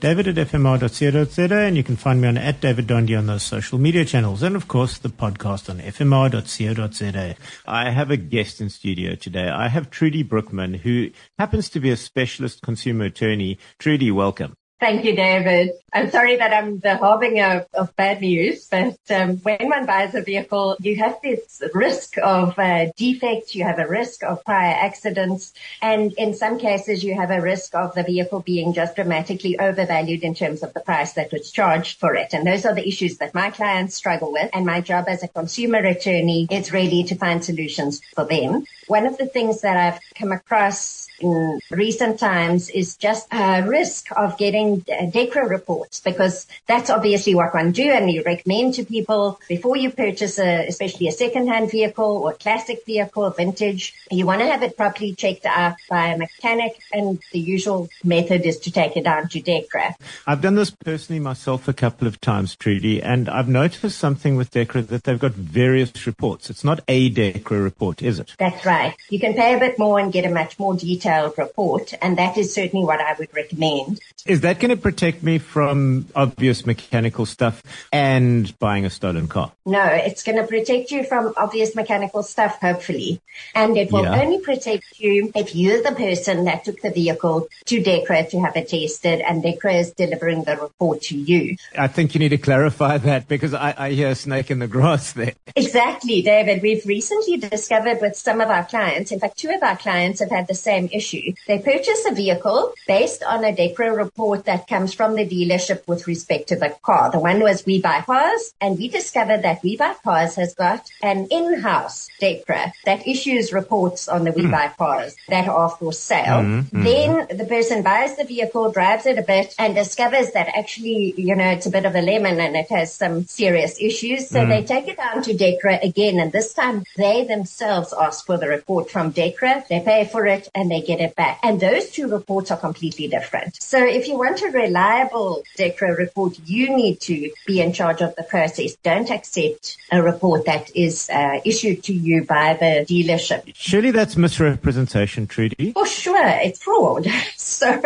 David at fmr.co.za and you can find me on at David Dondé on those social media channels and of course the podcast on fmr.co.za. I have a guest in studio today. I have Trudy Brookman who happens to be a specialist consumer attorney. Trudy, welcome. Thank you, David. I'm sorry that I'm the harbinger of, of bad news, but um, when one buys a vehicle, you have this risk of uh, defects, you have a risk of prior accidents, and in some cases, you have a risk of the vehicle being just dramatically overvalued in terms of the price that was charged for it. And those are the issues that my clients struggle with. And my job as a consumer attorney is really to find solutions for them. One of the things that I've come across in recent times is just a risk of getting Uh, DEKRA reports because that's obviously what one do and you recommend to people before you purchase a, especially a second-hand vehicle or classic vehicle, vintage, you want to have it properly checked out by a mechanic and the usual method is to take it down to DEKRA. I've done this personally myself a couple of times, Trudy, and I've noticed something with DEKRA that they've got various reports. It's not a DEKRA report, is it? That's right. You can pay a bit more and get a much more detailed report and that is certainly what I would recommend. Is that going to protect me from obvious mechanical stuff and buying a stolen car? No, it's going to protect you from obvious mechanical stuff, hopefully. And it will Yeah. only protect you if you're the person that took the vehicle to DEKRA to have it tested and DEKRA is delivering the report to you. I think you need to clarify that because I, I hear a snake in the grass there. Exactly, David. We've recently discovered with some of our clients, in fact, two of our clients have had the same issue. They purchase a vehicle based on a DEKRA report that comes from the dealership with respect to the car. The one was We Buy Cars, and we discovered that We Buy Cars has got an in-house DEKRA that issues reports on the We hmm. Buy Cars that are for sale. Hmm, hmm. Then the person buys the vehicle, drives it a bit, and discovers that actually, you know, it's a bit of a lemon and it has some serious issues. So they take it down to DEKRA again, and this time they themselves ask for the report from DEKRA. They pay for it and they get it back. And those two reports are completely different. So if you want a reliable DEKRA report, you need to be in charge of the process. Don't accept a report that is uh, issued to you by the dealership. Surely that's misrepresentation, Trudy. For sure, it's fraud. So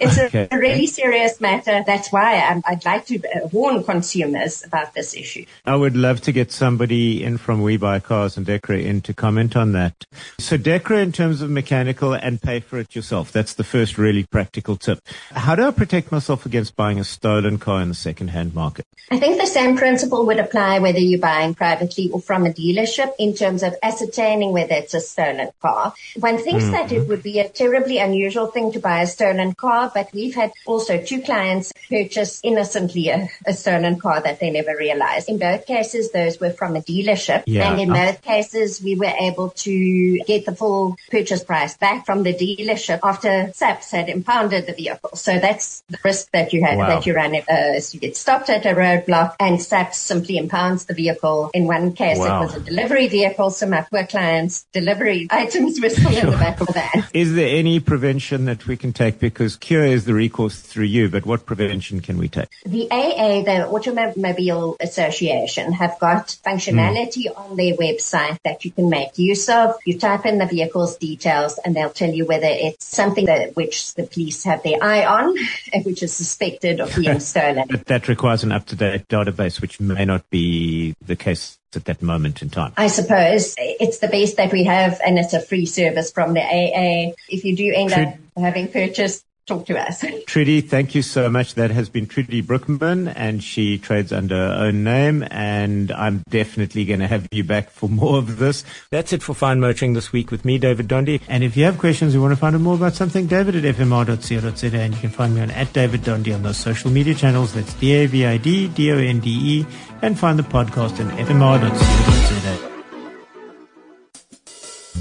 it's Okay. a really serious matter. That's why I'm, I'd like to uh, warn consumers about this issue. I would love to get somebody in from We Buy Cars and DEKRA in to comment on that. So DEKRA in terms of mechanical and pay for it yourself. That's the first really practical tip. How do I protect myself against buying a stolen car in the second-hand market? I think the same principle would apply whether you're buying privately or from a dealership in terms of ascertaining whether it's a stolen car. One thinks hmm. that it would be a terribly unusual thing to buy a stolen car, but we've had also two clients purchase innocently a, a stolen car that they never realized. In both cases, those were from a dealership. Yeah. And in uh-huh. both cases, we were able to get the full purchase price back from the dealership after SAPS had impounded the vehicle. So that's risk that you had, Wow. that you run if uh, you get stopped at a roadblock and SAPS simply impounds the vehicle. In one case, Wow. it was a delivery vehicle, so my poor client's delivery items were still in the back of the van. Is there any prevention that we can take? Because cure is the recourse through you, but what prevention can we take? The AA, the Automobile Association, have got functionality on their website that you can make use of. You type in the vehicle's details and they'll tell you whether it's something that which the police have their eye on which is suspected of being stolen. But that requires an up-to-date database, which may not be the case at that moment in time. I suppose it's the best that we have and it's a free service from the AA. If you do end up having purchased, talk to us. Trudy, thank you so much. That has been Trudy Brookman, and she trades under her own name. And I'm definitely going to have you back for more of this. That's it for Fine Motoring this week with me, David Dondé. And if you have questions or want to find out more about something, David at fmr.co.za, and you can find me on at David Dondé on those social media channels. That's D-A-V-I-D, D-O-N-D-E, E, and find the podcast on fmr.co.za.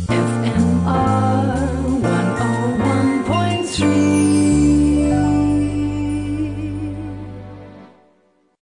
FMR